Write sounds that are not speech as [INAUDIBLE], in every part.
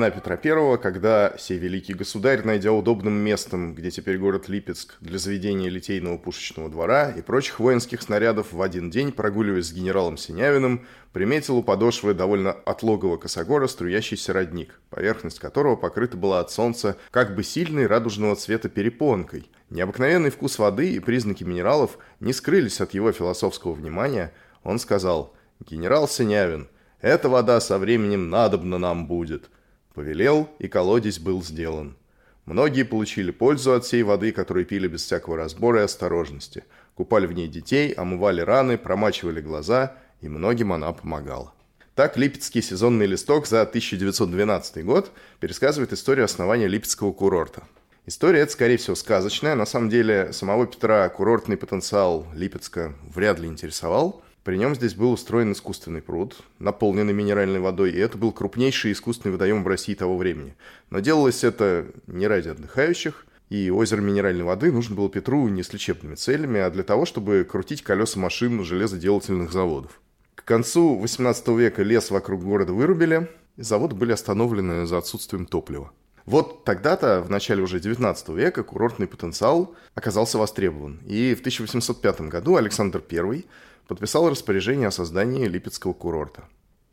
времена Петра I, когда сей великий государь, найдя удобным местом, где теперь город Липецк, для заведения литейного пушечного двора и прочих воинских снарядов, в один день, прогуливаясь с генералом Синявиным, приметил у подошвы довольно отлогого косогора струящийся родник, поверхность которого покрыта была от солнца как бы сильной радужного цвета перепонкой. Необыкновенный вкус воды и признаки минералов не скрылись от его философского внимания. Он сказал «Генерал Синявин, эта вода со временем надобна нам будет. Повелел, и колодец был сделан. Многие получили пользу от всей воды, которую пили без всякого разбора и осторожности. Купали в ней детей, омывали раны, промачивали глаза, и многим она помогала. Так Липецкий сезонный листок за 1912 год пересказывает историю основания Липецкого курорта. История эта, скорее всего, сказочная. На самом деле, самого Петра курортный потенциал Липецка вряд ли интересовал. При нем здесь был устроен искусственный пруд, наполненный минеральной водой, и это был крупнейший искусственный водоем в России того времени. Но делалось это не ради отдыхающих, и озеро минеральной воды нужно было Петру не с лечебными целями, а для того, чтобы крутить колеса машин железоделательных заводов. К концу 18 века лес вокруг города вырубили, и заводы были остановлены за отсутствием топлива. Вот тогда-то, в начале уже 19 века, курортный потенциал оказался востребован. И в 1805 году Александр I подписал распоряжение о создании Липецкого курорта.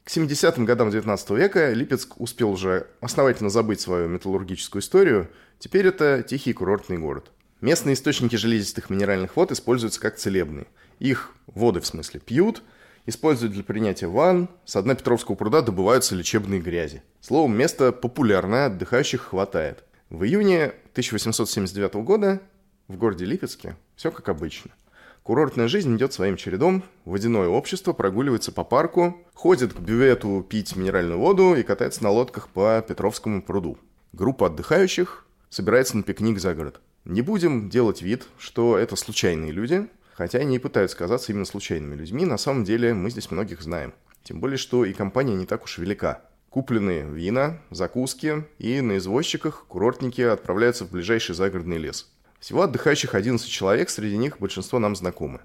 К 70-м годам 19 века Липецк успел уже основательно забыть свою металлургическую историю, теперь это тихий курортный город. Местные источники железистых минеральных вод используются как целебные. Их воды, в смысле, пьют, используют для принятия ванн, с дна Петровского пруда добываются лечебные грязи. Словом, место популярное, отдыхающих хватает. В июне 1879 года в городе Липецке все как обычно – Курортная жизнь идет своим чередом, водяное общество прогуливается по парку, ходит к бювету пить минеральную воду и катается на лодках по Петровскому пруду. Группа отдыхающих собирается на пикник за город. Не будем делать вид, что это случайные люди, хотя они и пытаются казаться именно случайными людьми, на самом деле мы здесь многих знаем. Тем более, что и компания не так уж велика. Купленные вина, закуски и на извозчиках курортники отправляются в ближайший загородный лес – всего отдыхающих 11 человек, среди них большинство нам знакомы.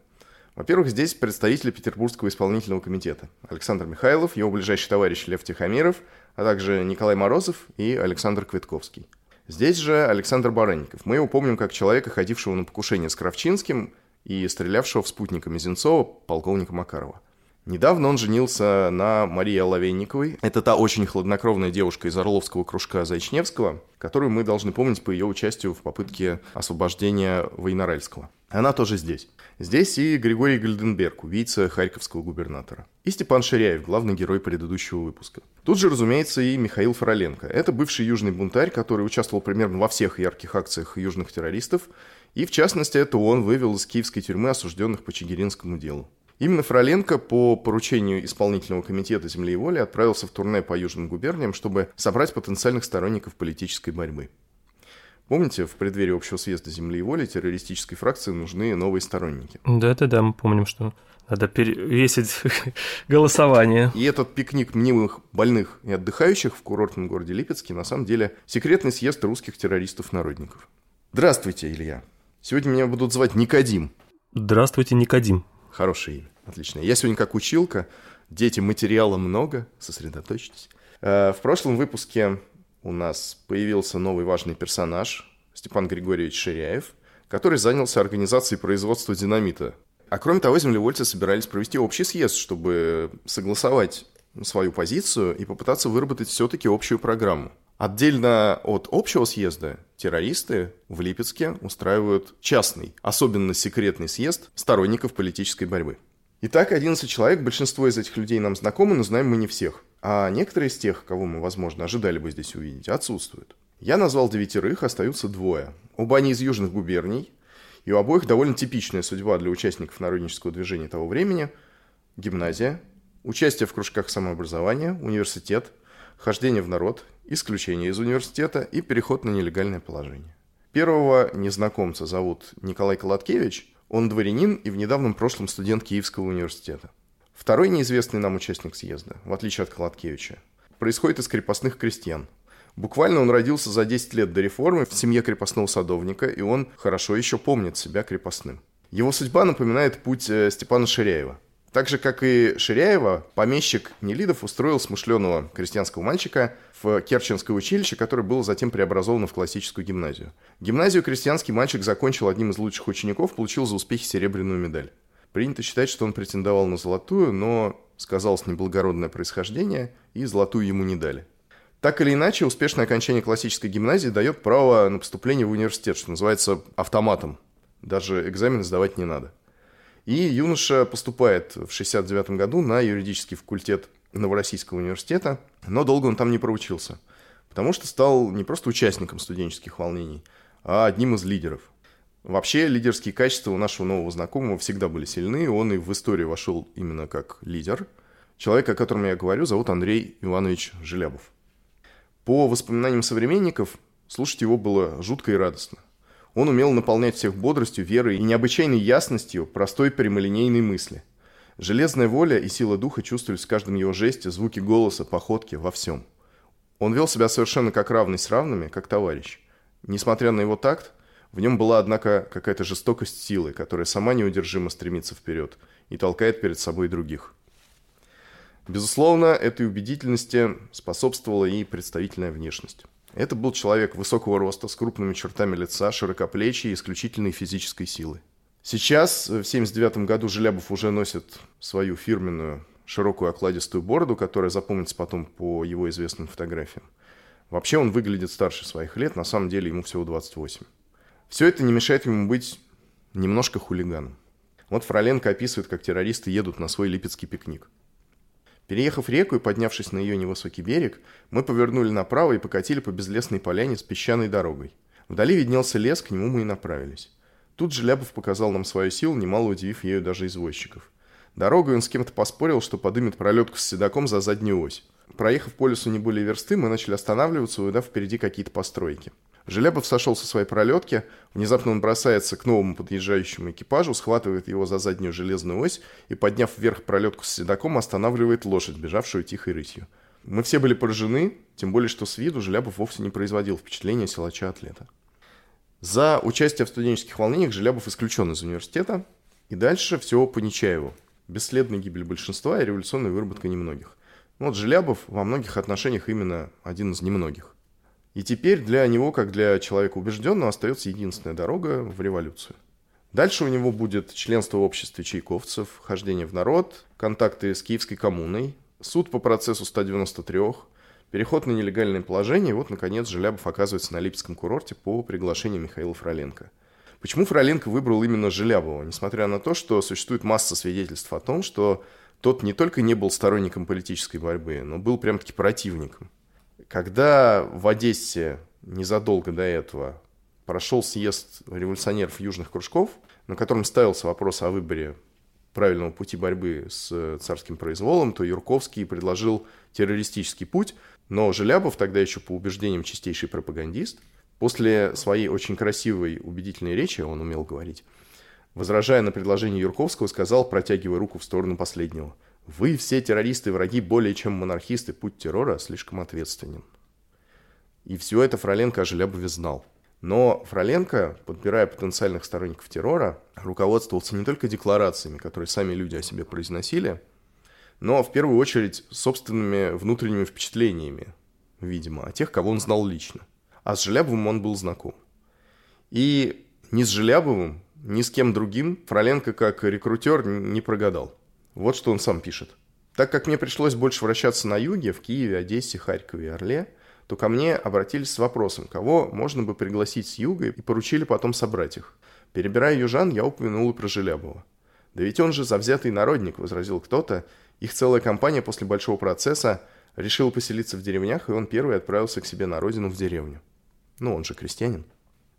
Во-первых, здесь представители Петербургского исполнительного комитета. Александр Михайлов, его ближайший товарищ Лев Тихомиров, а также Николай Морозов и Александр Квитковский. Здесь же Александр Баранников. Мы его помним как человека, ходившего на покушение с Кравчинским и стрелявшего в спутника Мизинцова, полковника Макарова. Недавно он женился на Марии Оловейниковой. Это та очень хладнокровная девушка из Орловского кружка Зайчневского, которую мы должны помнить по ее участию в попытке освобождения Войноральского. Она тоже здесь. Здесь и Григорий Гальденберг, убийца харьковского губернатора. И Степан Ширяев, главный герой предыдущего выпуска. Тут же, разумеется, и Михаил Фроленко. Это бывший южный бунтарь, который участвовал примерно во всех ярких акциях южных террористов. И, в частности, это он вывел из киевской тюрьмы осужденных по Чигиринскому делу. Именно Фроленко по поручению исполнительного комитета «Земли и воли» отправился в турне по южным губерниям, чтобы собрать потенциальных сторонников политической борьбы. Помните, в преддверии общего съезда земли и воли террористической фракции нужны новые сторонники. Да-да-да, мы помним, что надо перевесить [LAUGHS] голосование. И этот пикник мнимых больных и отдыхающих в курортном городе Липецке на самом деле секретный съезд русских террористов-народников. Здравствуйте, Илья. Сегодня меня будут звать Никодим. Здравствуйте, Никодим. Хорошее имя, отлично. Я сегодня как училка, дети материала много, сосредоточьтесь. Э, в прошлом выпуске у нас появился новый важный персонаж, Степан Григорьевич Ширяев, который занялся организацией производства динамита. А кроме того, землевольцы собирались провести общий съезд, чтобы согласовать свою позицию и попытаться выработать все-таки общую программу. Отдельно от общего съезда террористы в Липецке устраивают частный, особенно секретный съезд сторонников политической борьбы. Итак, 11 человек, большинство из этих людей нам знакомы, но знаем мы не всех. А некоторые из тех, кого мы, возможно, ожидали бы здесь увидеть, отсутствуют. Я назвал девятерых, остаются двое. Оба они из южных губерний, и у обоих довольно типичная судьба для участников народнического движения того времени. Гимназия, участие в кружках самообразования, университет, хождение в народ, исключение из университета и переход на нелегальное положение. Первого незнакомца зовут Николай Колоткевич, он дворянин и в недавнем прошлом студент Киевского университета. Второй неизвестный нам участник съезда, в отличие от Колоткевича, происходит из крепостных крестьян. Буквально он родился за 10 лет до реформы в семье крепостного садовника, и он хорошо еще помнит себя крепостным. Его судьба напоминает путь э, Степана Ширяева. Так же, как и Ширяева, помещик Нелидов устроил смышленого крестьянского мальчика в Керченское училище, которое было затем преобразовано в классическую гимназию. Гимназию крестьянский мальчик закончил одним из лучших учеников, получил за успехи серебряную медаль. Принято считать, что он претендовал на золотую, но сказалось неблагородное происхождение, и золотую ему не дали. Так или иначе, успешное окончание классической гимназии дает право на поступление в университет, что называется автоматом. Даже экзамен сдавать не надо. И юноша поступает в 69 году на юридический факультет Новороссийского университета, но долго он там не проучился, потому что стал не просто участником студенческих волнений, а одним из лидеров. Вообще лидерские качества у нашего нового знакомого всегда были сильны, он и в историю вошел именно как лидер. Человек, о котором я говорю, зовут Андрей Иванович Желябов. По воспоминаниям современников, слушать его было жутко и радостно. Он умел наполнять всех бодростью, верой и необычайной ясностью простой прямолинейной мысли. Железная воля и сила духа чувствовались в каждом его жесте, звуке голоса, походке, во всем. Он вел себя совершенно как равный с равными, как товарищ. Несмотря на его такт, в нем была, однако, какая-то жестокость силы, которая сама неудержимо стремится вперед и толкает перед собой других. Безусловно, этой убедительности способствовала и представительная внешность. Это был человек высокого роста, с крупными чертами лица, широкоплечий и исключительной физической силы. Сейчас, в 1979 году, Желябов уже носит свою фирменную широкую окладистую бороду, которая запомнится потом по его известным фотографиям. Вообще он выглядит старше своих лет, на самом деле ему всего 28. Все это не мешает ему быть немножко хулиганом. Вот Фроленко описывает, как террористы едут на свой липецкий пикник. Переехав реку и поднявшись на ее невысокий берег, мы повернули направо и покатили по безлесной поляне с песчаной дорогой. Вдали виднелся лес, к нему мы и направились. Тут же Ляпов показал нам свою силу, немало удивив ею даже извозчиков. Дорогой он с кем-то поспорил, что подымет пролетку с седаком за заднюю ось. Проехав по лесу не более версты, мы начали останавливаться, увидав впереди какие-то постройки. Желябов сошел со своей пролетки, внезапно он бросается к новому подъезжающему экипажу, схватывает его за заднюю железную ось и, подняв вверх пролетку с седаком, останавливает лошадь, бежавшую тихой рысью. Мы все были поражены, тем более, что с виду Желябов вовсе не производил впечатления силача-атлета. За участие в студенческих волнениях Желябов исключен из университета, и дальше все по Нечаеву. Бесследная гибель большинства и революционная выработка немногих. Вот Желябов во многих отношениях именно один из немногих. И теперь для него, как для человека убежденного, остается единственная дорога в революцию. Дальше у него будет членство в обществе чайковцев, хождение в народ, контакты с киевской коммуной, суд по процессу 193, переход на нелегальное положение, и вот, наконец, Желябов оказывается на Липецком курорте по приглашению Михаила Фроленко. Почему Фроленко выбрал именно Желябова, несмотря на то, что существует масса свидетельств о том, что тот не только не был сторонником политической борьбы, но был прям-таки противником. Когда в Одессе незадолго до этого прошел съезд революционеров южных кружков, на котором ставился вопрос о выборе правильного пути борьбы с царским произволом, то Юрковский предложил террористический путь, но Желябов, тогда еще по убеждениям чистейший пропагандист, После своей очень красивой, убедительной речи, он умел говорить, возражая на предложение Юрковского, сказал, протягивая руку в сторону последнего, «Вы все террористы и враги более чем монархисты, путь террора слишком ответственен». И все это Фроленко о Желябове знал. Но Фроленко, подбирая потенциальных сторонников террора, руководствовался не только декларациями, которые сами люди о себе произносили, но в первую очередь собственными внутренними впечатлениями, видимо, о тех, кого он знал лично. А с Желябовым он был знаком. И ни с Желябовым, ни с кем другим Фроленко как рекрутер не прогадал. Вот что он сам пишет. Так как мне пришлось больше вращаться на юге, в Киеве, Одессе, Харькове и Орле, то ко мне обратились с вопросом, кого можно бы пригласить с юга, и поручили потом собрать их. Перебирая южан, я упомянул и про Желябова. «Да ведь он же завзятый народник», — возразил кто-то. Их целая компания после большого процесса решила поселиться в деревнях, и он первый отправился к себе на родину в деревню. Ну, он же крестьянин.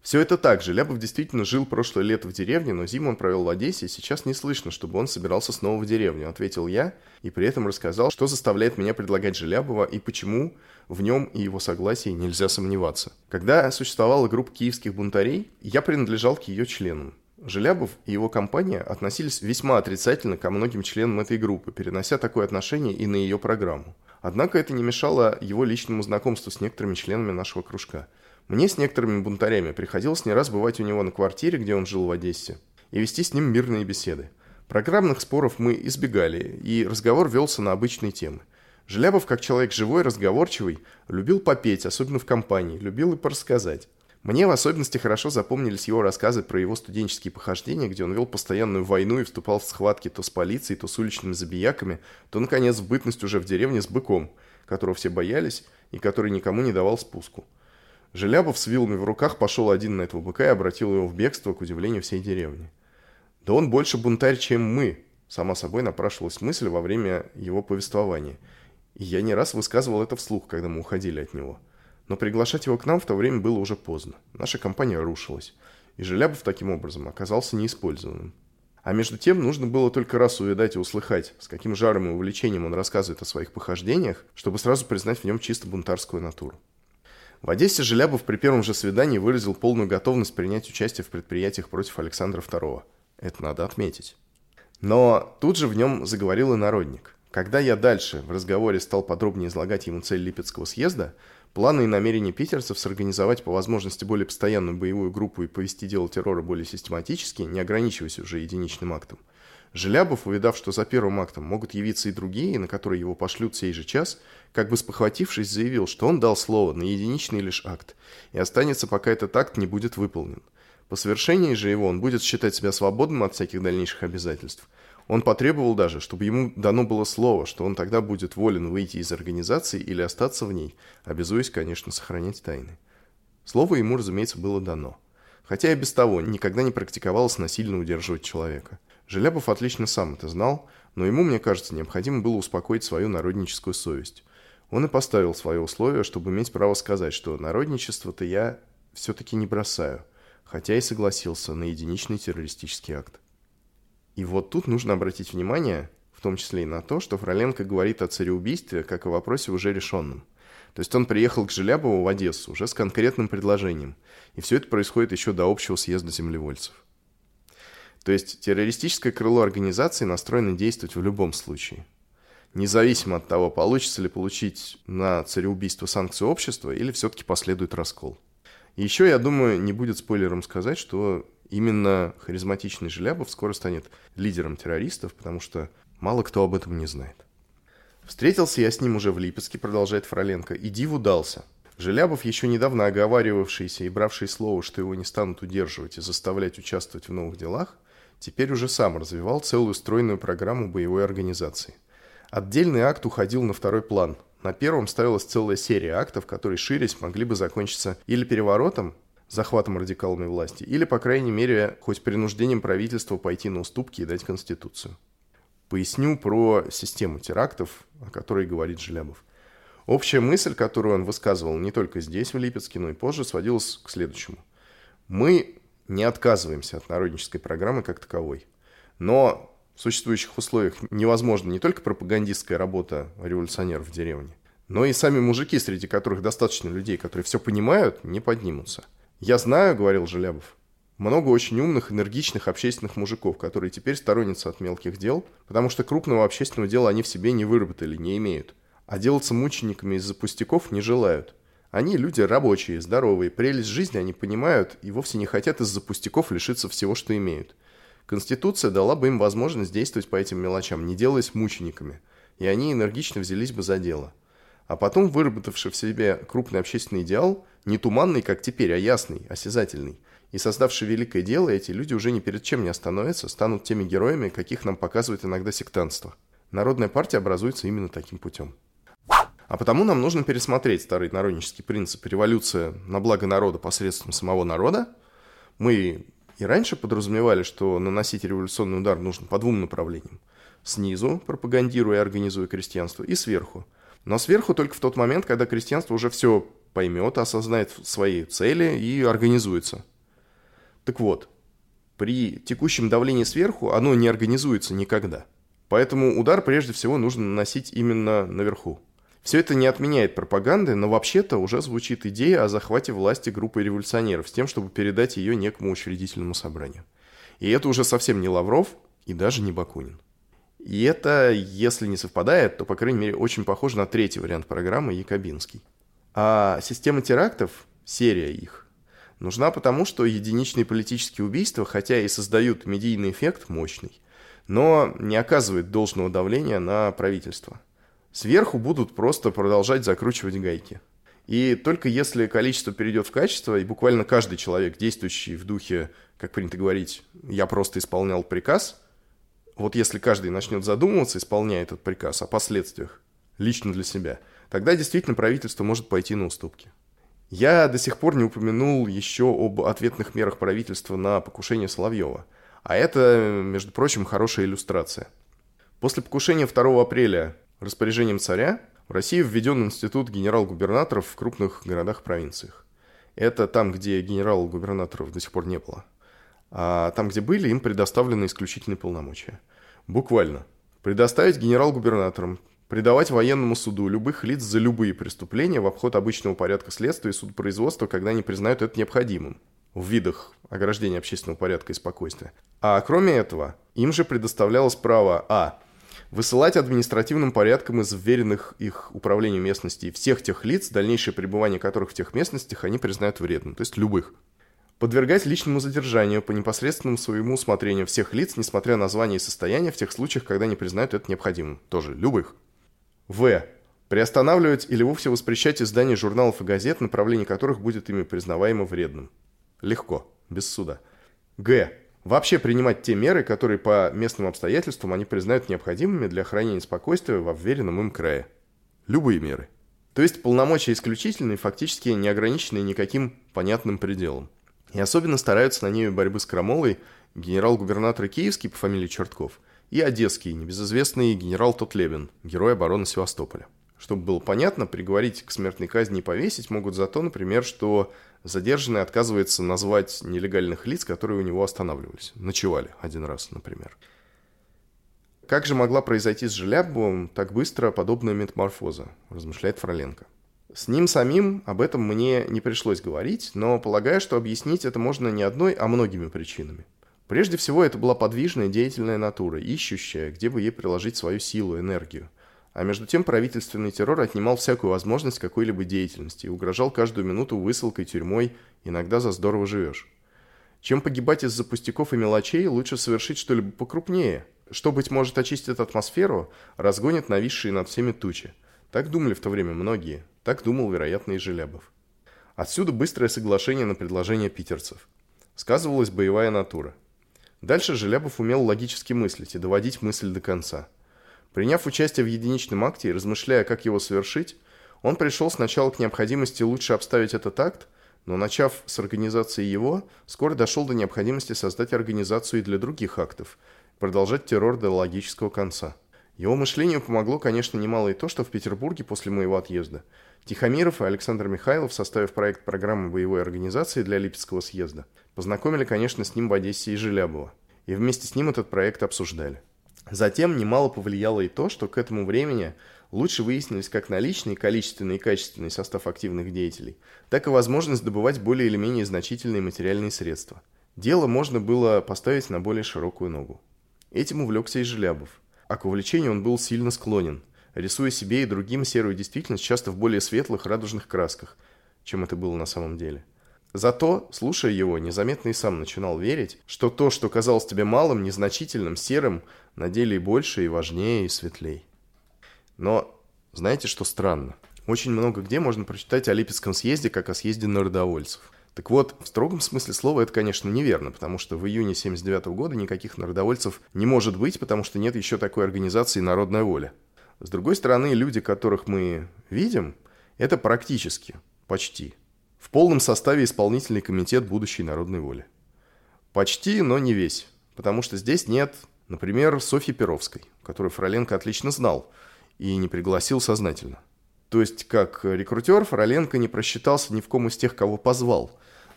Все это так же. Ляпов действительно жил прошлое лето в деревне, но зиму он провел в Одессе, и сейчас не слышно, чтобы он собирался снова в деревню, ответил я, и при этом рассказал, что заставляет меня предлагать Желябова и почему в нем и его согласии нельзя сомневаться. Когда существовала группа киевских бунтарей, я принадлежал к ее членам. Желябов и его компания относились весьма отрицательно ко многим членам этой группы, перенося такое отношение и на ее программу. Однако это не мешало его личному знакомству с некоторыми членами нашего кружка – мне с некоторыми бунтарями приходилось не раз бывать у него на квартире, где он жил в Одессе, и вести с ним мирные беседы. Программных споров мы избегали, и разговор велся на обычные темы. Желябов, как человек живой, разговорчивый, любил попеть, особенно в компании, любил и порассказать. Мне в особенности хорошо запомнились его рассказы про его студенческие похождения, где он вел постоянную войну и вступал в схватки то с полицией, то с уличными забияками, то, наконец, в бытность уже в деревне с быком, которого все боялись и который никому не давал спуску. Желябов с вилами в руках пошел один на этого быка и обратил его в бегство, к удивлению всей деревни. «Да он больше бунтарь, чем мы», – сама собой напрашивалась мысль во время его повествования. И я не раз высказывал это вслух, когда мы уходили от него. Но приглашать его к нам в то время было уже поздно. Наша компания рушилась. И Желябов таким образом оказался неиспользованным. А между тем нужно было только раз увидать и услыхать, с каким жаром и увлечением он рассказывает о своих похождениях, чтобы сразу признать в нем чисто бунтарскую натуру. В Одессе Желябов при первом же свидании выразил полную готовность принять участие в предприятиях против Александра II. Это надо отметить. Но тут же в нем заговорил и народник. Когда я дальше в разговоре стал подробнее излагать ему цель Липецкого съезда, планы и намерения питерцев сорганизовать по возможности более постоянную боевую группу и повести дело террора более систематически, не ограничиваясь уже единичным актом – Желябов, увидав, что за первым актом могут явиться и другие, на которые его пошлют сей же час, как бы спохватившись, заявил, что он дал слово на единичный лишь акт, и останется, пока этот акт не будет выполнен. По совершении же его он будет считать себя свободным от всяких дальнейших обязательств. Он потребовал даже, чтобы ему дано было слово, что он тогда будет волен выйти из организации или остаться в ней, обязуясь, конечно, сохранять тайны. Слово ему, разумеется, было дано. Хотя и без того никогда не практиковалось насильно удерживать человека. Желябов отлично сам это знал, но ему, мне кажется, необходимо было успокоить свою народническую совесть. Он и поставил свое условие, чтобы иметь право сказать, что народничество-то я все-таки не бросаю, хотя и согласился на единичный террористический акт. И вот тут нужно обратить внимание, в том числе и на то, что Фроленко говорит о цареубийстве как о вопросе уже решенном. То есть он приехал к Желябову в Одессу уже с конкретным предложением, и все это происходит еще до общего съезда землевольцев. То есть террористическое крыло организации настроено действовать в любом случае. Независимо от того, получится ли получить на цареубийство санкции общества или все-таки последует раскол. Еще, я думаю, не будет спойлером сказать, что именно харизматичный Желябов скоро станет лидером террористов, потому что мало кто об этом не знает. Встретился я с ним уже в Липецке, продолжает Фроленко, и диву дался. Желябов, еще недавно оговаривавшийся и бравший слово, что его не станут удерживать и заставлять участвовать в новых делах, теперь уже сам развивал целую стройную программу боевой организации. Отдельный акт уходил на второй план. На первом ставилась целая серия актов, которые, ширясь, могли бы закончиться или переворотом, захватом радикалами власти, или, по крайней мере, хоть принуждением правительства пойти на уступки и дать Конституцию. Поясню про систему терактов, о которой говорит Желябов. Общая мысль, которую он высказывал не только здесь, в Липецке, но и позже, сводилась к следующему. Мы не отказываемся от народнической программы как таковой. Но в существующих условиях невозможна не только пропагандистская работа революционеров в деревне, Но и сами мужики, среди которых достаточно людей, которые все понимают, не поднимутся. «Я знаю», — говорил Желябов, — «много очень умных, энергичных общественных мужиков, которые теперь сторонятся от мелких дел, потому что крупного общественного дела они в себе не выработали, не имеют. А делаться мучениками из-за пустяков не желают. Они люди рабочие, здоровые, прелесть жизни они понимают и вовсе не хотят из-за пустяков лишиться всего, что имеют. Конституция дала бы им возможность действовать по этим мелочам, не делаясь мучениками, и они энергично взялись бы за дело. А потом, выработавший в себе крупный общественный идеал, не туманный, как теперь, а ясный, осязательный, и создавший великое дело, эти люди уже ни перед чем не остановятся, станут теми героями, каких нам показывает иногда сектантство. Народная партия образуется именно таким путем. А потому нам нужно пересмотреть старый народнический принцип революция на благо народа посредством самого народа. Мы и раньше подразумевали, что наносить революционный удар нужно по двум направлениям. Снизу, пропагандируя и организуя крестьянство, и сверху. Но сверху только в тот момент, когда крестьянство уже все поймет, осознает свои цели и организуется. Так вот, при текущем давлении сверху оно не организуется никогда. Поэтому удар прежде всего нужно наносить именно наверху. Все это не отменяет пропаганды, но вообще-то уже звучит идея о захвате власти группой революционеров с тем, чтобы передать ее некому учредительному собранию. И это уже совсем не Лавров и даже не Бакунин. И это, если не совпадает, то, по крайней мере, очень похоже на третий вариант программы Якобинский. А система терактов, серия их, нужна потому, что единичные политические убийства, хотя и создают медийный эффект мощный, но не оказывают должного давления на правительство – Сверху будут просто продолжать закручивать гайки. И только если количество перейдет в качество, и буквально каждый человек, действующий в духе, как принято говорить, я просто исполнял приказ, вот если каждый начнет задумываться, исполняя этот приказ о последствиях, лично для себя, тогда действительно правительство может пойти на уступки. Я до сих пор не упомянул еще об ответных мерах правительства на покушение Соловьева. А это, между прочим, хорошая иллюстрация. После покушения 2 апреля Распоряжением царя в России введен институт генерал-губернаторов в крупных городах-провинциях. Это там, где генерал-губернаторов до сих пор не было. А там, где были, им предоставлены исключительные полномочия. Буквально. Предоставить генерал-губернаторам, предавать военному суду любых лиц за любые преступления в обход обычного порядка следствия и судопроизводства, когда они признают это необходимым в видах ограждения общественного порядка и спокойствия. А кроме этого, им же предоставлялось право а высылать административным порядком из вверенных их управлению местности всех тех лиц, дальнейшее пребывание которых в тех местностях они признают вредным, то есть любых. Подвергать личному задержанию по непосредственному своему усмотрению всех лиц, несмотря на звание и состояние, в тех случаях, когда они признают это необходимым. Тоже любых. В. Приостанавливать или вовсе воспрещать издание журналов и газет, направление которых будет ими признаваемо вредным. Легко, без суда. Г вообще принимать те меры, которые по местным обстоятельствам они признают необходимыми для охранения спокойствия во вверенном им крае. Любые меры. То есть полномочия исключительные, фактически не ограниченные никаким понятным пределом. И особенно стараются на ней борьбы с крамолой генерал-губернатор Киевский по фамилии Чертков и одесский, небезызвестный генерал Тотлебин, герой обороны Севастополя. Чтобы было понятно, приговорить к смертной казни и повесить могут за то, например, что задержанный отказывается назвать нелегальных лиц, которые у него останавливались. Ночевали один раз, например. Как же могла произойти с Желябовым так быстро подобная метаморфоза, размышляет Фроленко. С ним самим об этом мне не пришлось говорить, но полагаю, что объяснить это можно не одной, а многими причинами. Прежде всего, это была подвижная, деятельная натура, ищущая, где бы ей приложить свою силу, энергию – а между тем правительственный террор отнимал всякую возможность какой-либо деятельности и угрожал каждую минуту высылкой, тюрьмой, иногда за здорово живешь. Чем погибать из-за пустяков и мелочей, лучше совершить что-либо покрупнее, что, быть может, очистит атмосферу, разгонит нависшие над всеми тучи. Так думали в то время многие, так думал, вероятно, и Желябов. Отсюда быстрое соглашение на предложение питерцев. Сказывалась боевая натура. Дальше Желябов умел логически мыслить и доводить мысль до конца – Приняв участие в единичном акте и размышляя, как его совершить, он пришел сначала к необходимости лучше обставить этот акт, но начав с организации его, скоро дошел до необходимости создать организацию и для других актов, продолжать террор до логического конца. Его мышлению помогло, конечно, немало и то, что в Петербурге после моего отъезда Тихомиров и Александр Михайлов, составив проект программы боевой организации для Липецкого съезда, познакомили, конечно, с ним в Одессе и Желябова, и вместе с ним этот проект обсуждали. Затем немало повлияло и то, что к этому времени лучше выяснились как наличный, количественный и качественный состав активных деятелей, так и возможность добывать более или менее значительные материальные средства. Дело можно было поставить на более широкую ногу. Этим увлекся и Желябов. А к увлечению он был сильно склонен, рисуя себе и другим серую действительность часто в более светлых радужных красках, чем это было на самом деле. Зато, слушая его, незаметно и сам начинал верить, что то, что казалось тебе малым, незначительным, серым, на деле и больше, и важнее, и светлей. Но знаете, что странно? Очень много где можно прочитать о Липецком съезде, как о съезде народовольцев. Так вот, в строгом смысле слова это, конечно, неверно, потому что в июне 79 года никаких народовольцев не может быть, потому что нет еще такой организации «Народная воля». С другой стороны, люди, которых мы видим, это практически, почти, в полном составе исполнительный комитет будущей народной воли. Почти, но не весь, потому что здесь нет, например, Софьи Перовской, которую Фроленко отлично знал и не пригласил сознательно. То есть, как рекрутер, Фроленко не просчитался ни в ком из тех, кого позвал,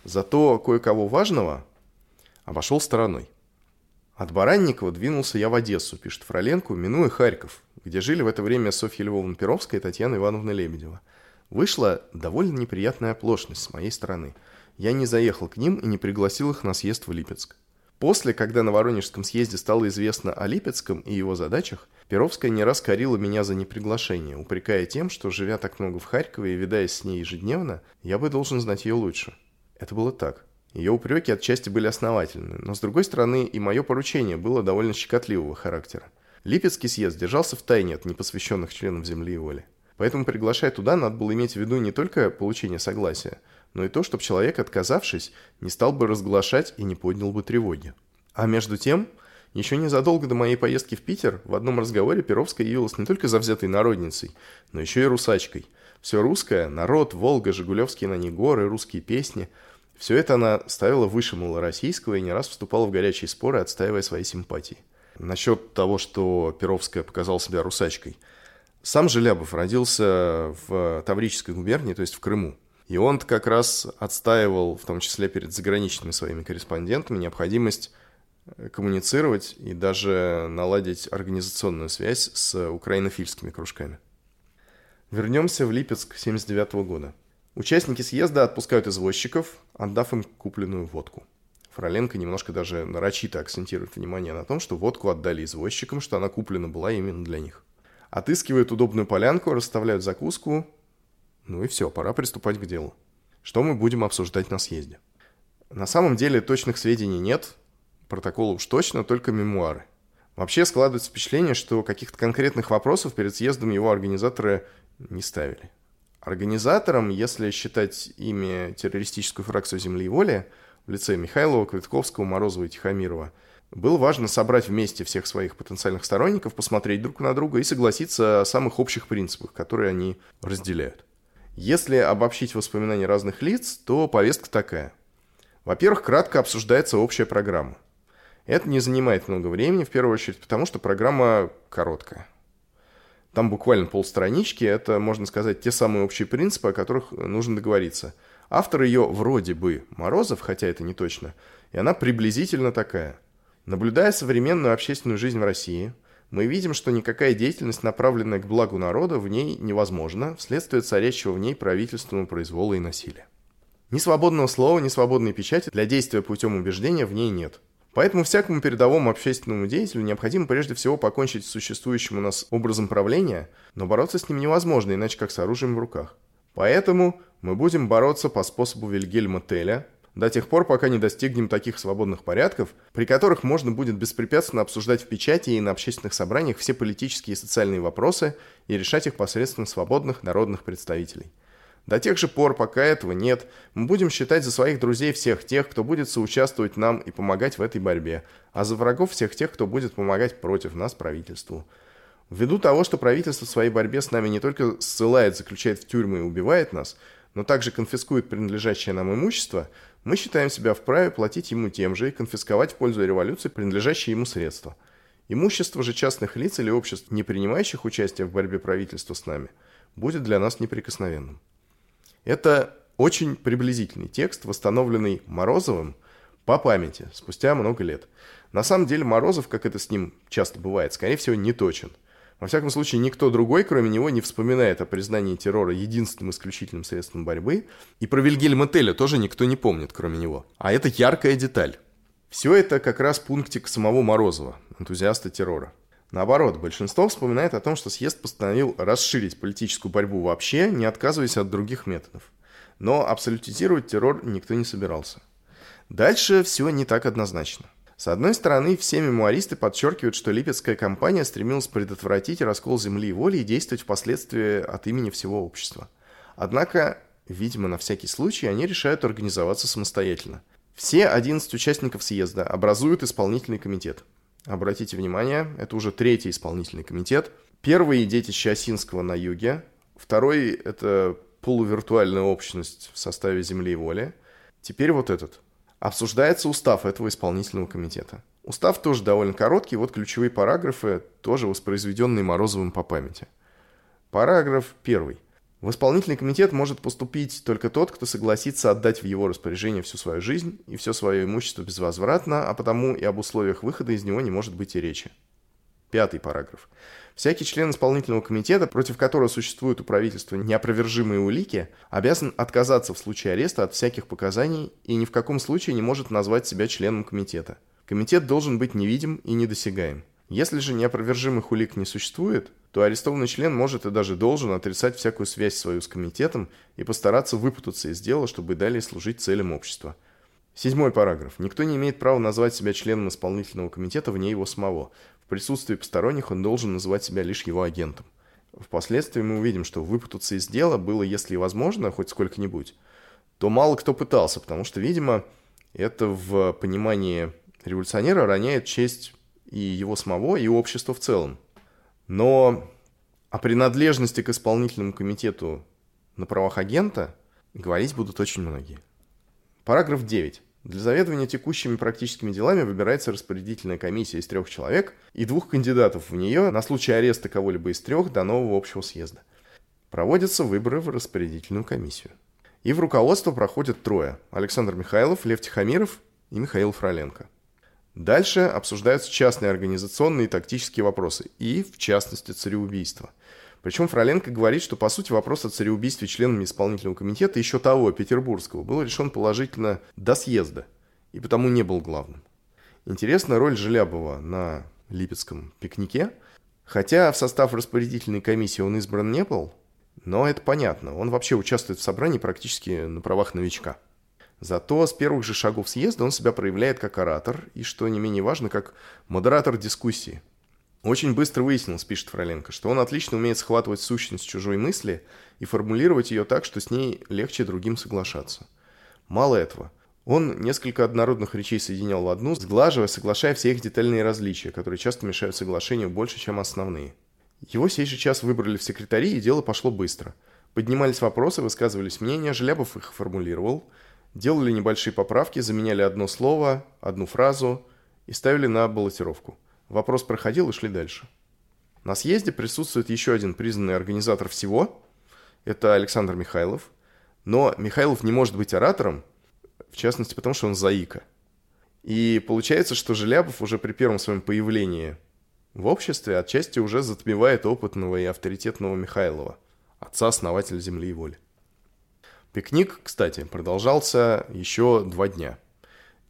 зато кое-кого важного обошел стороной. От Баранникова двинулся я в Одессу, пишет Фроленко, минуя Харьков, где жили в это время Софья Львовна Перовская и Татьяна Ивановна Лебедева. Вышла довольно неприятная оплошность с моей стороны. Я не заехал к ним и не пригласил их на съезд в Липецк. После, когда на Воронежском съезде стало известно о Липецком и его задачах, Перовская не раз корила меня за неприглашение, упрекая тем, что, живя так много в Харькове и видаясь с ней ежедневно, я бы должен знать ее лучше. Это было так. Ее упреки отчасти были основательны, но, с другой стороны, и мое поручение было довольно щекотливого характера. Липецкий съезд держался в тайне от непосвященных членов земли и воли. Поэтому, приглашая туда, надо было иметь в виду не только получение согласия, но и то, чтобы человек, отказавшись, не стал бы разглашать и не поднял бы тревоги. А между тем, еще незадолго до моей поездки в Питер в одном разговоре Перовская явилась не только завзятой народницей, но еще и русачкой. Все русское, народ, Волга, Жигулевские на ней горы, русские песни – все это она ставила выше малороссийского и не раз вступала в горячие споры, отстаивая свои симпатии. Насчет того, что Перовская показала себя русачкой – сам Желябов родился в Таврической губернии, то есть в Крыму. И он как раз отстаивал, в том числе перед заграничными своими корреспондентами, необходимость э, коммуницировать и даже наладить организационную связь с украинофильскими кружками. Вернемся в Липецк 79 года. Участники съезда отпускают извозчиков, отдав им купленную водку. Фроленко немножко даже нарочито акцентирует внимание на том, что водку отдали извозчикам, что она куплена была именно для них. Отыскивают удобную полянку, расставляют закуску. Ну и все, пора приступать к делу. Что мы будем обсуждать на съезде? На самом деле точных сведений нет, протокола уж точно, только мемуары. Вообще складывается впечатление, что каких-то конкретных вопросов перед съездом его организаторы не ставили. Организатором, если считать ими террористическую фракцию «Земли и воли», в лице Михайлова, Квитковского, Морозова и Тихомирова – было важно собрать вместе всех своих потенциальных сторонников, посмотреть друг на друга и согласиться о самых общих принципах, которые они разделяют. Если обобщить воспоминания разных лиц, то повестка такая. Во-первых, кратко обсуждается общая программа. Это не занимает много времени, в первую очередь, потому что программа короткая. Там буквально полстранички, это, можно сказать, те самые общие принципы, о которых нужно договориться. Автор ее вроде бы Морозов, хотя это не точно, и она приблизительно такая – Наблюдая современную общественную жизнь в России, мы видим, что никакая деятельность, направленная к благу народа, в ней невозможна вследствие царящего в ней правительственного произвола и насилия. Ни свободного слова, ни свободной печати для действия путем убеждения в ней нет. Поэтому всякому передовому общественному деятелю необходимо прежде всего покончить с существующим у нас образом правления, но бороться с ним невозможно, иначе как с оружием в руках. Поэтому мы будем бороться по способу Вильгельма Теля, до тех пор, пока не достигнем таких свободных порядков, при которых можно будет беспрепятственно обсуждать в печати и на общественных собраниях все политические и социальные вопросы и решать их посредством свободных народных представителей. До тех же пор, пока этого нет, мы будем считать за своих друзей всех тех, кто будет соучаствовать нам и помогать в этой борьбе, а за врагов всех тех, кто будет помогать против нас правительству. Ввиду того, что правительство в своей борьбе с нами не только ссылает, заключает в тюрьмы и убивает нас, но также конфискует принадлежащее нам имущество, мы считаем себя вправе платить ему тем же и конфисковать в пользу революции принадлежащие ему средства. Имущество же частных лиц или обществ, не принимающих участие в борьбе правительства с нами, будет для нас неприкосновенным. Это очень приблизительный текст, восстановленный Морозовым по памяти спустя много лет. На самом деле Морозов, как это с ним часто бывает, скорее всего, не точен. Во всяком случае, никто другой, кроме него, не вспоминает о признании террора единственным исключительным средством борьбы, и про Вильгельма Теля тоже никто не помнит, кроме него. А это яркая деталь. Все это как раз пунктик самого Морозова, энтузиаста террора. Наоборот, большинство вспоминает о том, что съезд постановил расширить политическую борьбу вообще, не отказываясь от других методов. Но абсолютизировать террор никто не собирался. Дальше все не так однозначно. С одной стороны, все мемуаристы подчеркивают, что Липецкая компания стремилась предотвратить раскол земли и воли и действовать впоследствии от имени всего общества. Однако, видимо, на всякий случай они решают организоваться самостоятельно. Все 11 участников съезда образуют исполнительный комитет. Обратите внимание, это уже третий исполнительный комитет. Первый – детище Осинского на юге. Второй – это полувиртуальная общность в составе земли и воли. Теперь вот этот – Обсуждается устав этого исполнительного комитета. Устав тоже довольно короткий, вот ключевые параграфы, тоже воспроизведенные Морозовым по памяти. Параграф первый. В исполнительный комитет может поступить только тот, кто согласится отдать в его распоряжение всю свою жизнь и все свое имущество безвозвратно, а потому и об условиях выхода из него не может быть и речи. Пятый параграф. Всякий член исполнительного комитета, против которого существуют у правительства неопровержимые улики, обязан отказаться в случае ареста от всяких показаний и ни в каком случае не может назвать себя членом комитета. Комитет должен быть невидим и недосягаем. Если же неопровержимых улик не существует, то арестованный член может и даже должен отрицать всякую связь свою с комитетом и постараться выпутаться из дела, чтобы далее служить целям общества. Седьмой параграф. Никто не имеет права назвать себя членом исполнительного комитета вне его самого. В присутствии посторонних он должен называть себя лишь его агентом. Впоследствии мы увидим, что выпутаться из дела было, если возможно, хоть сколько-нибудь, то мало кто пытался, потому что, видимо, это в понимании революционера роняет честь и его самого, и общества в целом. Но о принадлежности к исполнительному комитету на правах агента говорить будут очень многие. Параграф 9. Для заведования текущими практическими делами выбирается распорядительная комиссия из трех человек и двух кандидатов в нее на случай ареста кого-либо из трех до нового общего съезда. Проводятся выборы в распорядительную комиссию. И в руководство проходят трое – Александр Михайлов, Лев Тихомиров и Михаил Фроленко. Дальше обсуждаются частные организационные и тактические вопросы, и, в частности, цареубийство – причем Фроленко говорит, что по сути вопрос о цареубийстве членами исполнительного комитета еще того, петербургского, был решен положительно до съезда, и потому не был главным. Интересна роль Желябова на Липецком пикнике, хотя в состав распорядительной комиссии он избран не был, но это понятно, он вообще участвует в собрании практически на правах новичка. Зато с первых же шагов съезда он себя проявляет как оратор и, что не менее важно, как модератор дискуссии – очень быстро выяснилось, пишет Фроленко, что он отлично умеет схватывать сущность чужой мысли и формулировать ее так, что с ней легче другим соглашаться. Мало этого. Он несколько однородных речей соединял в одну, сглаживая, соглашая все их детальные различия, которые часто мешают соглашению больше, чем основные. Его сей же час выбрали в секретари, и дело пошло быстро. Поднимались вопросы, высказывались мнения, Желябов их формулировал, делали небольшие поправки, заменяли одно слово, одну фразу и ставили на баллотировку. Вопрос проходил и шли дальше. На съезде присутствует еще один признанный организатор всего. Это Александр Михайлов. Но Михайлов не может быть оратором, в частности, потому что он заика. И получается, что Желябов уже при первом своем появлении в обществе отчасти уже затмевает опытного и авторитетного Михайлова, отца-основателя земли и воли. Пикник, кстати, продолжался еще два дня –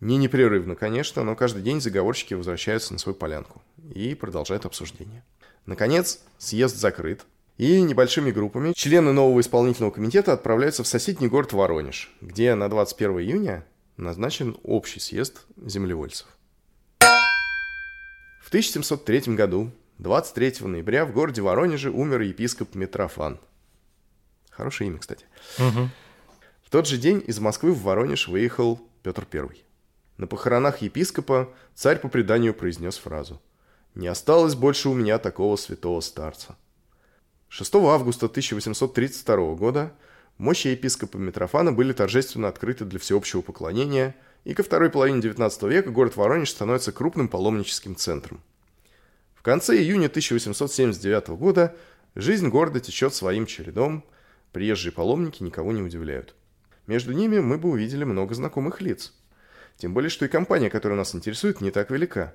не непрерывно, конечно, но каждый день заговорщики возвращаются на свою полянку и продолжают обсуждение. Наконец, съезд закрыт, и небольшими группами члены нового исполнительного комитета отправляются в соседний город Воронеж, где на 21 июня назначен общий съезд землевольцев. В 1703 году, 23 ноября, в городе Воронеже умер епископ Митрофан. Хорошее имя, кстати. Угу. В тот же день из Москвы в Воронеж выехал Петр I. На похоронах епископа царь по преданию произнес фразу «Не осталось больше у меня такого святого старца». 6 августа 1832 года мощи епископа Митрофана были торжественно открыты для всеобщего поклонения, и ко второй половине XIX века город Воронеж становится крупным паломническим центром. В конце июня 1879 года жизнь города течет своим чередом, приезжие паломники никого не удивляют. Между ними мы бы увидели много знакомых лиц – Тем более, что и компания, которая нас интересует, не так велика.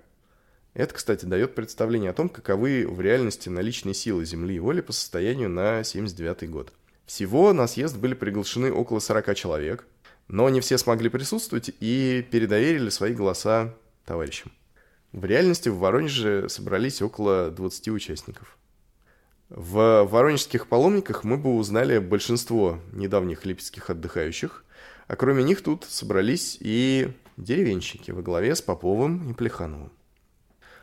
Это, кстати, дает представление о том, каковы в реальности наличные силы Земли и воли по состоянию на 79 год. Всего на съезд были приглашены около 40 человек, но не все смогли присутствовать и передоверили свои голоса товарищам. В реальности в Воронеже собрались около 20 участников. В воронежских паломниках мы бы узнали большинство недавних липецких отдыхающих, а кроме них тут собрались и деревенщики во главе с Поповым и Плехановым.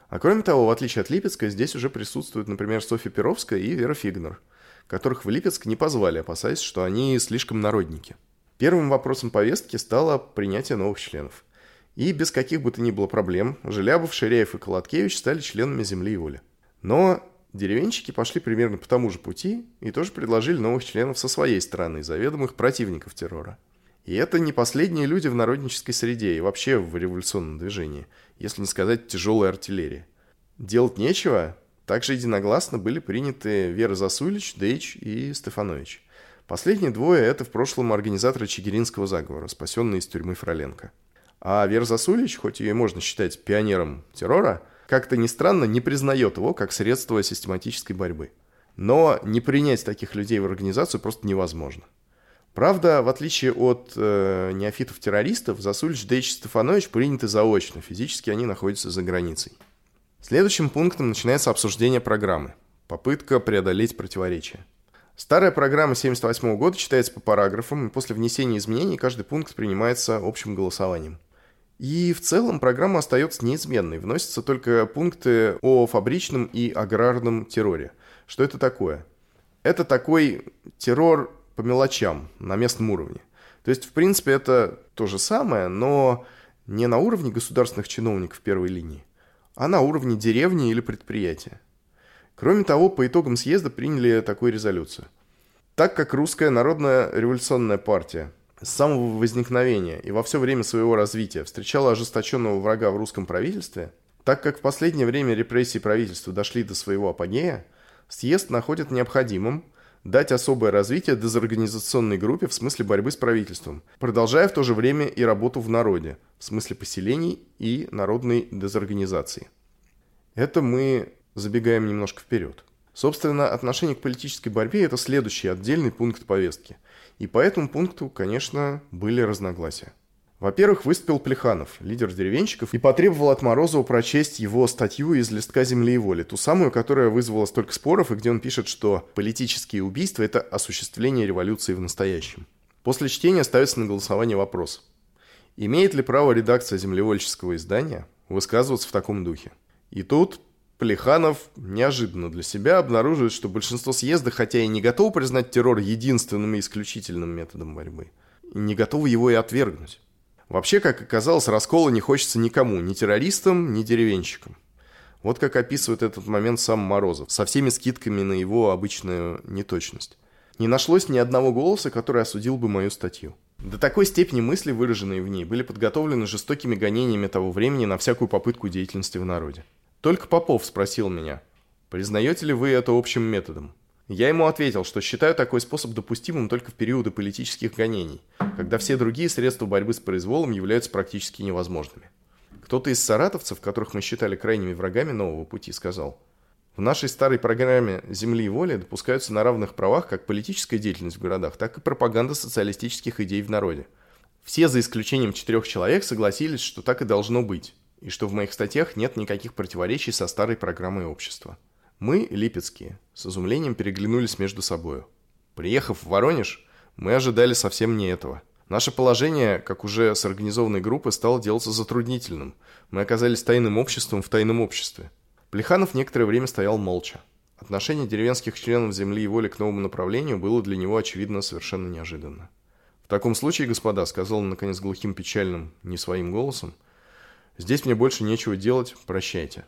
А кроме того, в отличие от Липецка, здесь уже присутствуют, например, Софья Перовская и Вера Фигнер, которых в Липецк не позвали, опасаясь, что они слишком народники. Первым вопросом повестки стало принятие новых членов. И без каких бы то ни было проблем Желябов, Ширяев и Колоткевич стали членами «Земли и воли». Но деревенщики пошли примерно по тому же пути и тоже предложили новых членов со своей стороны, заведомых противников террора. И это не последние люди в народнической среде и вообще в революционном движении – если не сказать тяжелая артиллерия. Делать нечего, также единогласно были приняты Вера Засулич, Дейч и Стефанович. Последние двое – это в прошлом организаторы Чигиринского заговора, спасенные из тюрьмы Фроленко. А Вера Засулич, хоть ее можно считать пионером террора, как-то ни странно не признает его как средство систематической борьбы. Но не принять таких людей в организацию просто невозможно. Правда, в отличие от э, неофитов-террористов, Засулич, Дейч и Стефанович приняты заочно, физически они находятся за границей. Следующим пунктом начинается обсуждение программы. Попытка преодолеть противоречия. Старая программа 1978 года читается по параграфам, и после внесения изменений каждый пункт принимается общим голосованием. И в целом программа остается неизменной. Вносятся только пункты о фабричном и аграрном терроре. Что это такое? Это такой террор по мелочам на местном уровне. То есть, в принципе, это то же самое, но не на уровне государственных чиновников первой линии, а на уровне деревни или предприятия. Кроме того, по итогам съезда приняли такую резолюцию. Так как Русская народная революционная партия с самого возникновения и во все время своего развития встречала ожесточенного врага в русском правительстве, так как в последнее время репрессии правительства дошли до своего апогея, съезд находит необходимым – дать особое развитие дезорганизационной группе в смысле борьбы с правительством, продолжая в то же время и работу в народе, в смысле поселений и народной дезорганизации. Это мы забегаем немножко вперед. Собственно, отношение к политической борьбе – это следующий отдельный пункт повестки. И по этому пункту, конечно, были разногласия. Во-первых, выступил Плеханов, лидер деревенщиков, и потребовал от Морозова прочесть его статью из «Листка земли и воли», ту самую, которая вызвала столько споров, и где он пишет, что политические убийства – это осуществление революции в настоящем. После чтения ставится на голосование вопрос. Имеет ли право редакция землевольческого издания высказываться в таком духе? И тут Плеханов неожиданно для себя обнаруживает, что большинство съезда, хотя и не готово признать террор единственным и исключительным методом борьбы, не готовы его и отвергнуть. Вообще, как оказалось, раскола не хочется никому, ни террористам, ни деревенщикам. Вот как описывает этот момент сам Морозов, со всеми скидками на его обычную неточность. Не нашлось ни одного голоса, который осудил бы мою статью. До такой степени мысли, выраженные в ней, были подготовлены жестокими гонениями того времени на всякую попытку деятельности в народе. Только Попов спросил меня, признаете ли вы это общим методом? Я ему ответил, что считаю такой способ допустимым только в периоды политических гонений, когда все другие средства борьбы с произволом являются практически невозможными. Кто-то из саратовцев, которых мы считали крайними врагами нового пути, сказал, в нашей старой программе «Земли и воли» допускаются на равных правах как политическая деятельность в городах, так и пропаганда социалистических идей в народе. Все, за исключением четырех человек, согласились, что так и должно быть, и что в моих статьях нет никаких противоречий со старой программой общества. Мы, липецкие, с изумлением переглянулись между собою. Приехав в Воронеж, мы ожидали совсем не этого. Наше положение, как уже с организованной группой, стало делаться затруднительным. Мы оказались тайным обществом в тайном обществе. Плеханов некоторое время стоял молча. Отношение деревенских членов земли и воли к новому направлению было для него, очевидно, совершенно неожиданно. «В таком случае, господа», — сказал он, наконец, глухим, печальным, не своим голосом, «здесь мне больше нечего делать, прощайте».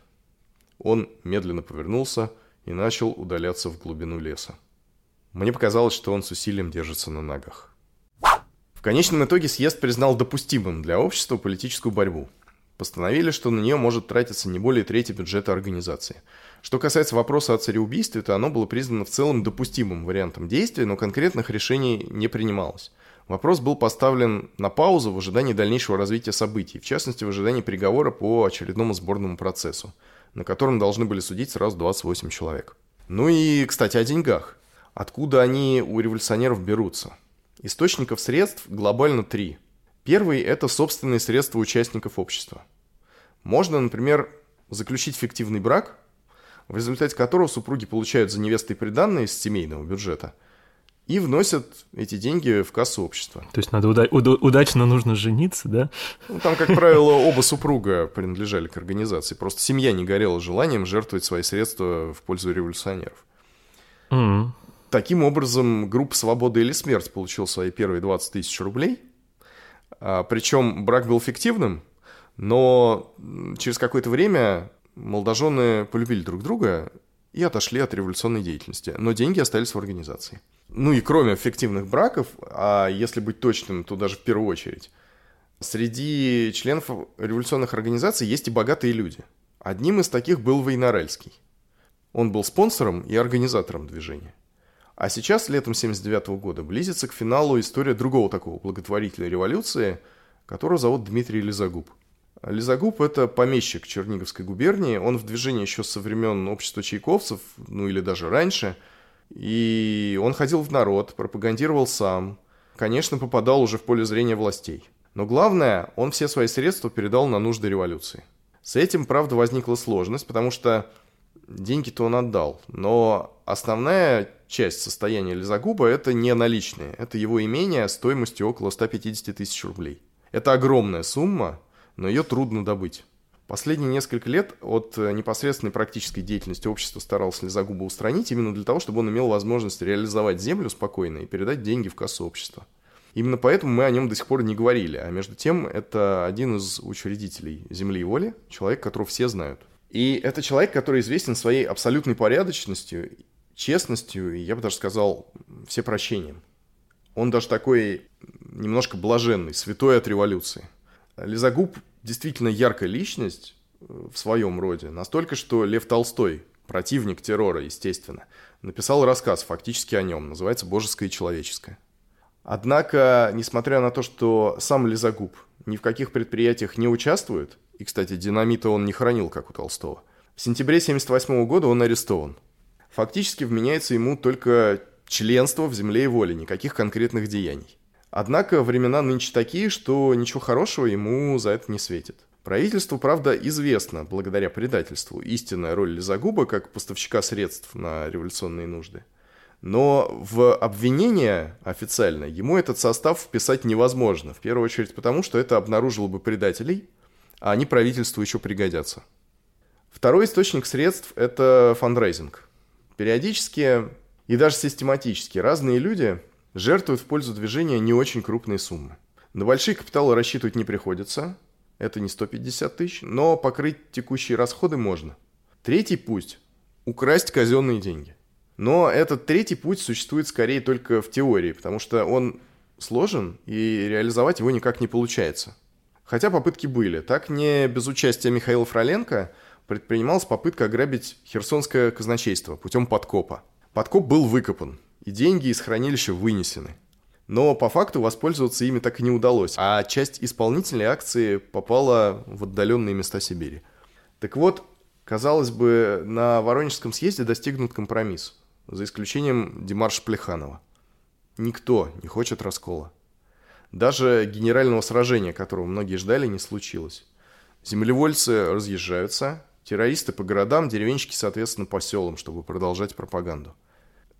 Он медленно повернулся и начал удаляться в глубину леса. Мне показалось, что он с усилием держится на ногах. В конечном итоге съезд признал допустимым для общества политическую борьбу. Постановили, что на нее может тратиться не более трети бюджета организации. Что касается вопроса о цареубийстве, то оно было признано в целом допустимым вариантом действия, но конкретных решений не принималось. Вопрос был поставлен на паузу в ожидании дальнейшего развития событий, в частности, в ожидании приговора по очередному сборному процессу, на котором должны были судить сразу 28 человек. Ну и, кстати, о деньгах. Откуда они у революционеров берутся? Источников средств глобально три. Первый – это собственные средства участников общества. Можно, например, заключить фиктивный брак, в результате которого супруги получают за невестой приданное из семейного бюджета и вносят эти деньги в кассу общества. То есть надо уда- уда- удачно нужно жениться, да? Ну, там, как правило, оба супруга принадлежали к организации. Просто семья не горела желанием жертвовать свои средства в пользу революционеров. Mm-hmm. Таким образом, группа «Свобода или смерть» получила свои первые 20 тысяч рублей. А, причем брак был фиктивным, но через какое-то время молодожены полюбили друг друга и отошли от революционной деятельности. Но деньги остались в организации. Ну и кроме фиктивных браков, а если быть точным, то даже в первую очередь, среди членов революционных организаций есть и богатые люди. Одним из таких был Войнорельский. Он был спонсором и организатором движения. А сейчас, летом 79 года, близится к финалу история другого такого благотворителя революции, которого зовут Дмитрий Лизагуб. Лизагуб – это помещик Черниговской губернии. Он в движении еще со времен общества чайковцев, ну или даже раньше. И он ходил в народ, пропагандировал сам. Конечно, попадал уже в поле зрения властей. Но главное, он все свои средства передал на нужды революции. С этим, правда, возникла сложность, потому что деньги-то он отдал. Но основная часть состояния Лизагуба – это не наличные. Это его имение стоимостью около 150 тысяч рублей. Это огромная сумма, но ее трудно добыть. Последние несколько лет от непосредственной практической деятельности общества старался Лизагуба устранить именно для того, чтобы он имел возможность реализовать землю спокойно и передать деньги в кассу общества. Именно поэтому мы о нем до сих пор не говорили, а между тем это один из учредителей «Земли и воли», человек, которого все знают. И это человек, который известен своей абсолютной порядочностью, честностью и, я бы даже сказал, всепрощением. Он даже такой немножко блаженный, святой от революции. Лизагуб действительно яркая личность в своем роде, настолько, что Лев Толстой, противник террора, естественно, написал рассказ фактически о нем, называется «Божеское и человеческое». Однако, несмотря на то, что сам Лизагуб ни в каких предприятиях не участвует, и, кстати, динамита он не хранил, как у Толстого, в сентябре 1978 года он арестован. Фактически вменяется ему только членство в земле и воле, никаких конкретных деяний. Однако времена нынче такие, что ничего хорошего ему за это не светит. Правительству, правда, известно, благодаря предательству, истинная роль Лизагуба как поставщика средств на революционные нужды. Но в обвинение официально ему этот состав вписать невозможно. В первую очередь потому, что это обнаружило бы предателей, а они правительству еще пригодятся. Второй источник средств – это фандрейзинг. Периодически и даже систематически разные люди жертвуют в пользу движения не очень крупные суммы. На большие капиталы рассчитывать не приходится, это не 150 тысяч, но покрыть текущие расходы можно. Третий путь – украсть казенные деньги. Но этот третий путь существует скорее только в теории, потому что он сложен, и реализовать его никак не получается. Хотя попытки были. Так не без участия Михаила Фроленко предпринималась попытка ограбить херсонское казначейство путем подкопа. Подкоп был выкопан, и деньги из хранилища вынесены. Но по факту воспользоваться ими так и не удалось, а часть исполнительной акции попала в отдаленные места Сибири. Так вот, казалось бы, на Воронежском съезде достигнут компромисс за исключением Димарша Плеханова. Никто не хочет раскола. Даже генерального сражения, которого многие ждали, не случилось. Землевольцы разъезжаются, террористы по городам, деревенщики, соответственно, по селам, чтобы продолжать пропаганду.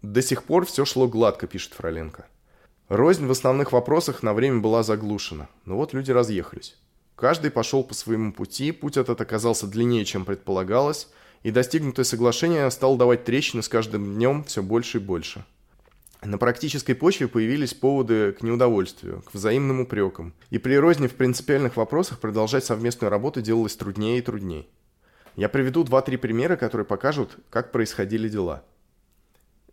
До сих пор все шло гладко, пишет Фроленко. Рознь в основных вопросах на время была заглушена, но вот люди разъехались. Каждый пошел по своему пути, путь этот оказался длиннее, чем предполагалось, и достигнутое соглашение стало давать трещины с каждым днем все больше и больше. На практической почве появились поводы к неудовольствию, к взаимным упрекам, и при розни в принципиальных вопросах продолжать совместную работу делалось труднее и труднее. Я приведу два-три примера, которые покажут, как происходили дела.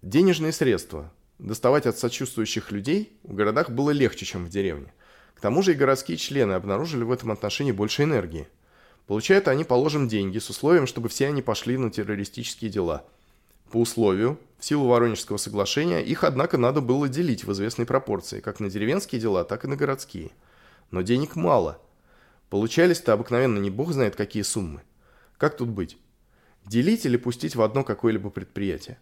Денежные средства. Доставать от сочувствующих людей в городах было легче, чем в деревне. К тому же и городские члены обнаружили в этом отношении больше энергии – Получают они, положим, деньги с условием, чтобы все они пошли на террористические дела. По условию, В силу Воронежского соглашения их, однако, надо было делить в известной пропорции, как на деревенские дела, так и на городские. Но денег мало. Получались-то обыкновенно не бог знает какие суммы. Как тут быть? Делить или пустить в одно какое-либо предприятие?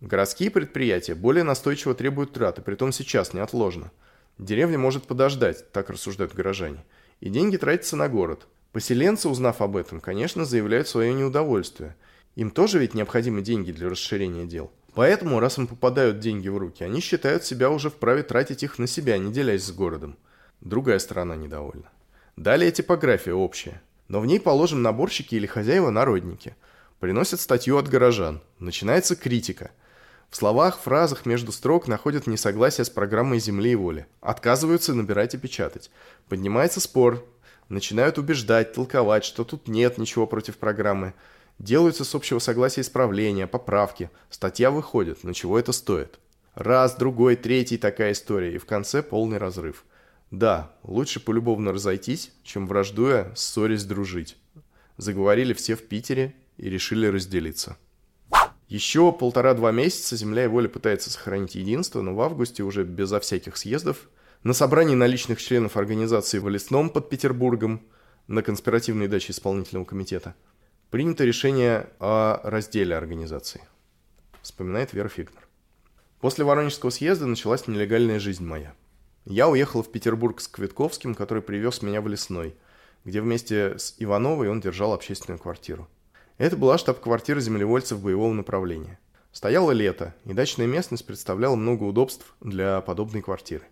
Городские предприятия более настойчиво требуют траты, притом сейчас, неотложно. Деревня может подождать, так рассуждают горожане. И деньги тратятся на город. Поселенцы, узнав об этом, конечно, заявляют свое неудовольствие. Им тоже ведь необходимы деньги для расширения дел. Поэтому, раз им попадают деньги в руки, они считают себя уже вправе тратить их на себя, не делясь с городом. Другая сторона недовольна. Далее типография общая. Но в ней положим наборщики или хозяева-народники. Приносят статью от горожан. Начинается критика – в словах, фразах между строк находят несогласие с программой «Земли и воли». Отказываются набирать и печатать. Поднимается спор. Начинают убеждать, толковать, что тут нет ничего против программы. Делаются с общего согласия исправления, поправки. Статья выходит, но чего это стоит? Раз, другой, третий такая история, и в конце полный разрыв. Да, лучше полюбовно разойтись, чем враждуя, ссорясь, дружить. Заговорили все в Питере и решили разделиться. Еще полтора-два месяца «Земля и воля» пытается сохранить единство, но в августе уже безо всяких съездов на собрании наличных членов организации в Лесном под Петербургом на конспиративной даче исполнительного комитета принято решение о разделе организации. Вспоминает Вера Фигнер. После Воронежского съезда началась нелегальная жизнь моя. Я уехал в Петербург с Квитковским, который привез меня в Лесной, где вместе с Ивановой он держал общественную квартиру. Это была штаб-квартира землевольцев боевого направления. Стояло лето, и дачная местность представляла много удобств для подобной квартиры.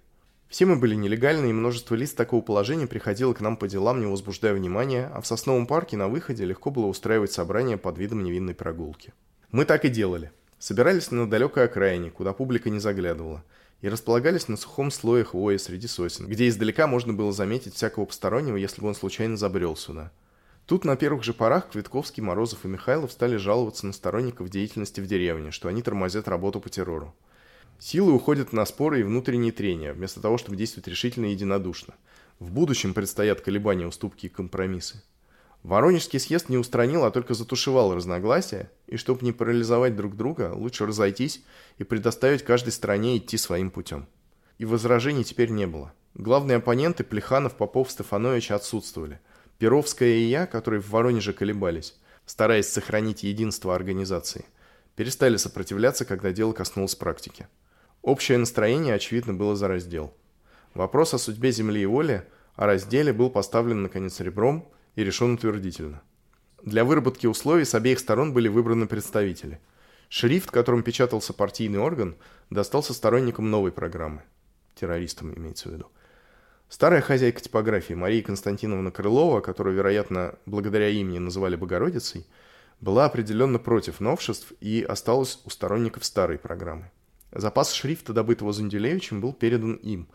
Все мы были нелегальны, и множество лиц такого положения приходило к нам по делам, не возбуждая внимания, а в Сосновом парке на выходе легко было устраивать собрания под видом невинной прогулки. Мы так и делали. Собирались на далекой окраине, куда публика не заглядывала, и располагались на сухом слое хвои среди сосен, где издалека можно было заметить всякого постороннего, если бы он случайно забрел сюда – Тут на первых же порах Квитковский, Морозов и Михайлов стали жаловаться на сторонников деятельности в деревне, что они тормозят работу по террору. Силы уходят на споры и внутренние трения, вместо того, чтобы действовать решительно и единодушно. В будущем предстоят колебания, уступки и компромиссы. Воронежский съезд не устранил, а только затушевал разногласия, и чтобы не парализовать друг друга, лучше разойтись и предоставить каждой стране идти своим путем. И возражений теперь не было. Главные оппоненты Плеханов, Попов, Стефанович отсутствовали – Перовская и я, которые в Воронеже колебались, стараясь сохранить единство организации, перестали сопротивляться, когда дело коснулось практики. Общее настроение, очевидно, было за раздел. Вопрос о судьбе земли и воли, о разделе был поставлен, наконец, ребром и решен утвердительно. Для выработки условий с обеих сторон были выбраны представители. Шрифт, которым печатался партийный орган, достался сторонникам новой программы. Террористам имеется в виду. Старая хозяйка типографии Мария Константиновна Крылова, которую, вероятно, благодаря имени называли Богородицей, была определенно против новшеств и осталась у сторонников старой программы. Запас шрифта, добытого Зунделевичем, был передан им,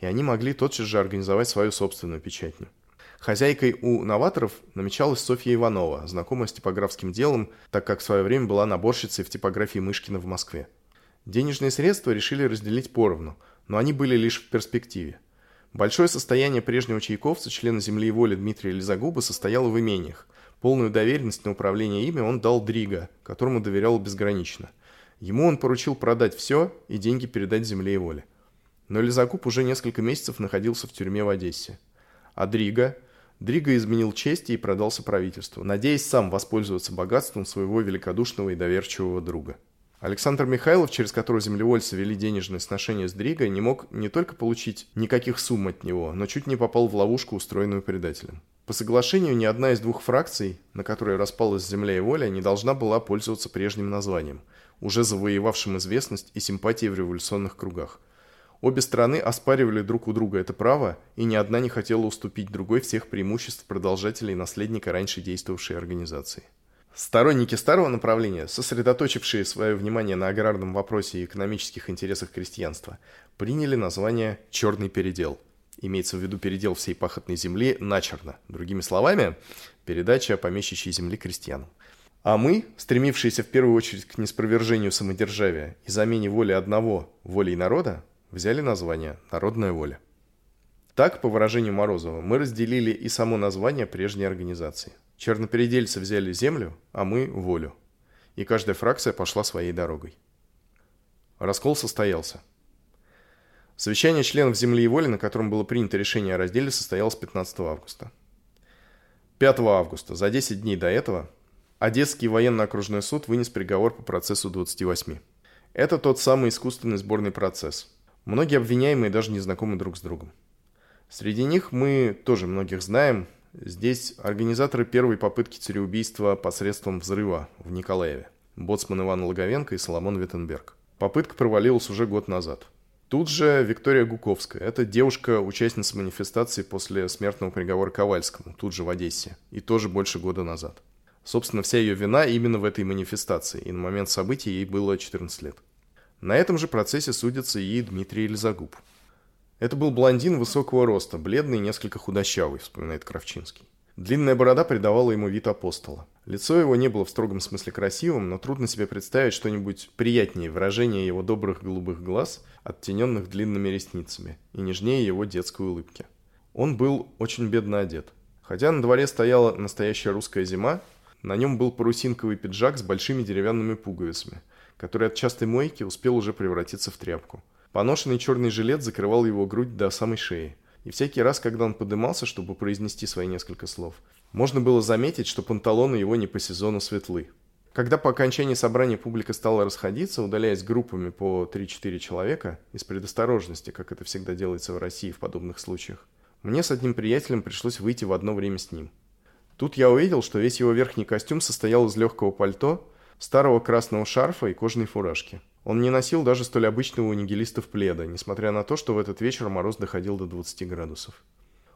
и они могли тотчас же организовать свою собственную печатню. Хозяйкой у новаторов намечалась Софья Иванова, знакомая с типографским делом, так как в свое время была наборщицей в типографии Мышкина в Москве. Денежные средства решили разделить поровну, но они были лишь в перспективе. Большое состояние прежнего чайковца, члена «Земли и воли» Дмитрия Лизагуба, состояло в имениях. Полную доверенность на управление ими он дал Дрига, которому доверял безгранично. Ему он поручил продать все и деньги передать «Земле и воле». Но Лизагуб уже несколько месяцев находился в тюрьме в Одессе. А Дрига... Дрига изменил честь и продался правительству, надеясь сам воспользоваться богатством своего великодушного и доверчивого друга. Александр Михайлов, через которого землевольцы вели денежные сношения с Дригой, не мог не только получить никаких сумм от него, но чуть не попал в ловушку, устроенную предателем. По соглашению, ни одна из двух фракций, на которой распалась земля и воля, не должна была пользоваться прежним названием, уже завоевавшим известность и симпатии в революционных кругах. Обе стороны оспаривали друг у друга это право, и ни одна не хотела уступить другой всех преимуществ продолжателей и наследника раньше действовавшей организации. Сторонники старого направления, сосредоточившие свое внимание на аграрном вопросе и экономических интересах крестьянства, приняли название «черный передел». Имеется в виду передел всей пахотной земли начерно. Другими словами, передача помещичьей земли крестьянам. А мы, стремившиеся в первую очередь к неспровержению самодержавия и замене воли одного волей народа, взяли название «Народная воля». Так, по выражению Морозова, мы разделили и само название прежней организации – Чернопередельцы взяли землю, а мы – волю. И каждая фракция пошла своей дорогой. Раскол состоялся. Совещание членов «Земли и воли», на котором было принято решение о разделе, состоялось 15 августа. 5 августа, за 10 дней до этого, Одесский военно-окружной суд вынес приговор по процессу 28. Это тот самый искусственный сборный процесс. Многие обвиняемые даже не знакомы друг с другом. Среди них мы тоже многих знаем. Здесь организаторы первой попытки цареубийства посредством взрыва в Николаеве. Боцман Иван Логовенко и Соломон Виттенберг. Попытка провалилась уже год назад. Тут же Виктория Гуковская. Это девушка-участница манифестации после смертного приговора Ковальскому, тут же в Одессе. И тоже больше года назад. Собственно, вся ее вина именно в этой манифестации, и на момент событий ей было 14 лет. На этом же процессе судится и Дмитрий Эльзагуб. Это был блондин высокого роста, бледный и несколько худощавый, вспоминает Кравчинский. Длинная борода придавала ему вид апостола. Лицо его не было в строгом смысле красивым, но трудно себе представить что-нибудь приятнее выражения его добрых голубых глаз, оттененных длинными ресницами, и нежнее его детской улыбки. Он был очень бедно одет. Хотя на дворе стояла настоящая русская зима, на нем был парусинковый пиджак с большими деревянными пуговицами, который от частой мойки успел уже превратиться в тряпку. Поношенный черный жилет закрывал его грудь до самой шеи – и всякий раз, когда он подымался, чтобы произнести свои несколько слов, можно было заметить, что панталоны его не по сезону светлы. Когда по окончании собрания публика стала расходиться, удаляясь группами по 3-4 человека, из предосторожности, как это всегда делается в России в подобных случаях, мне с одним приятелем пришлось выйти в одно время с ним. Тут я увидел, что весь его верхний костюм состоял из легкого пальто, старого красного шарфа и кожаной фуражки. Он не носил даже столь обычного у нигилистов пледа, несмотря на то, что в этот вечер мороз доходил до 20 градусов.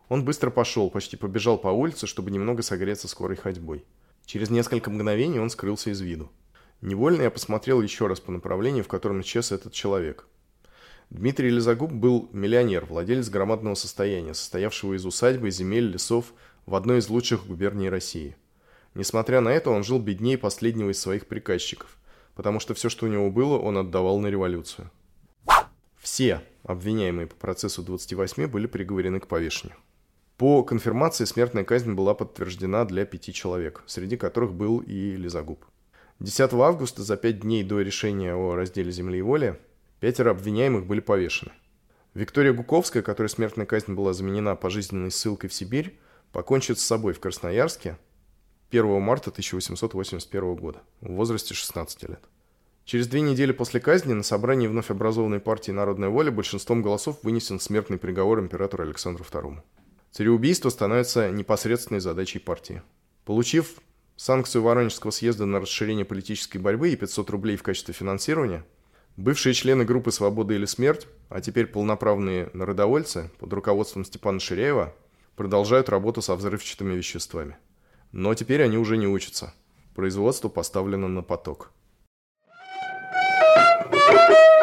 Он быстро пошел, почти побежал по улице, чтобы немного согреться скорой ходьбой. Через несколько мгновений он скрылся из виду. Невольно я посмотрел еще раз по направлению, в котором исчез этот человек. Дмитрий Лизагуб был миллионер, владелец громадного состояния, состоявшего из усадьбы, земель, лесов в одной из лучших губерний России. Несмотря на это, он жил беднее последнего из своих приказчиков потому что все, что у него было, он отдавал на революцию. Все обвиняемые по процессу 28 были приговорены к повешению. По конфирмации смертная казнь была подтверждена для пяти человек, среди которых был и Лизагуб. 10 августа, за пять дней до решения о разделе земли и воли, пятеро обвиняемых были повешены. Виктория Гуковская, которой смертная казнь была заменена пожизненной ссылкой в Сибирь, покончит с собой в Красноярске 1 марта 1881 года, в возрасте 16 лет. Через две недели после казни на собрании вновь образованной партии «Народная воля» большинством голосов вынесен смертный приговор императору Александру II. Цареубийство становится непосредственной задачей партии. Получив санкцию Воронежского съезда на расширение политической борьбы и 500 рублей в качестве финансирования, бывшие члены группы «Свобода или смерть», а теперь полноправные народовольцы под руководством Степана Ширяева продолжают работу со взрывчатыми веществами. Но теперь они уже не учатся. Производство поставлено на поток. Thank you.